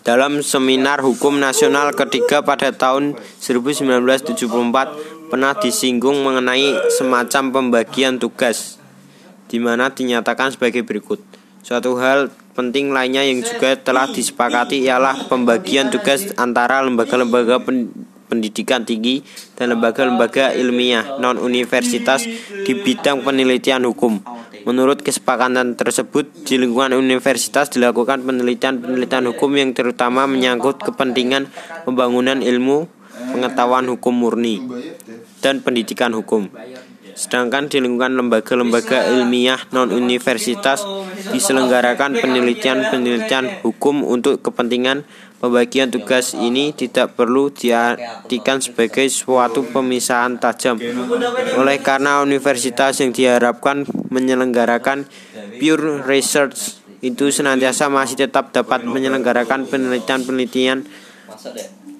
Dalam seminar hukum nasional ketiga pada tahun 1974 pernah disinggung mengenai semacam pembagian tugas di mana dinyatakan sebagai berikut. Suatu hal penting lainnya yang juga telah disepakati ialah pembagian tugas antara lembaga-lembaga pendidikan tinggi dan lembaga-lembaga ilmiah non-universitas di bidang penelitian hukum. Menurut kesepakatan tersebut, di lingkungan universitas dilakukan penelitian-penelitian hukum yang terutama menyangkut kepentingan pembangunan ilmu pengetahuan hukum murni dan pendidikan hukum. Sedangkan di lingkungan lembaga-lembaga ilmiah non-universitas diselenggarakan penelitian-penelitian hukum untuk kepentingan Pembagian tugas ini tidak perlu diartikan sebagai suatu pemisahan tajam. Oleh karena universitas yang diharapkan menyelenggarakan pure research itu senantiasa masih tetap dapat menyelenggarakan penelitian-penelitian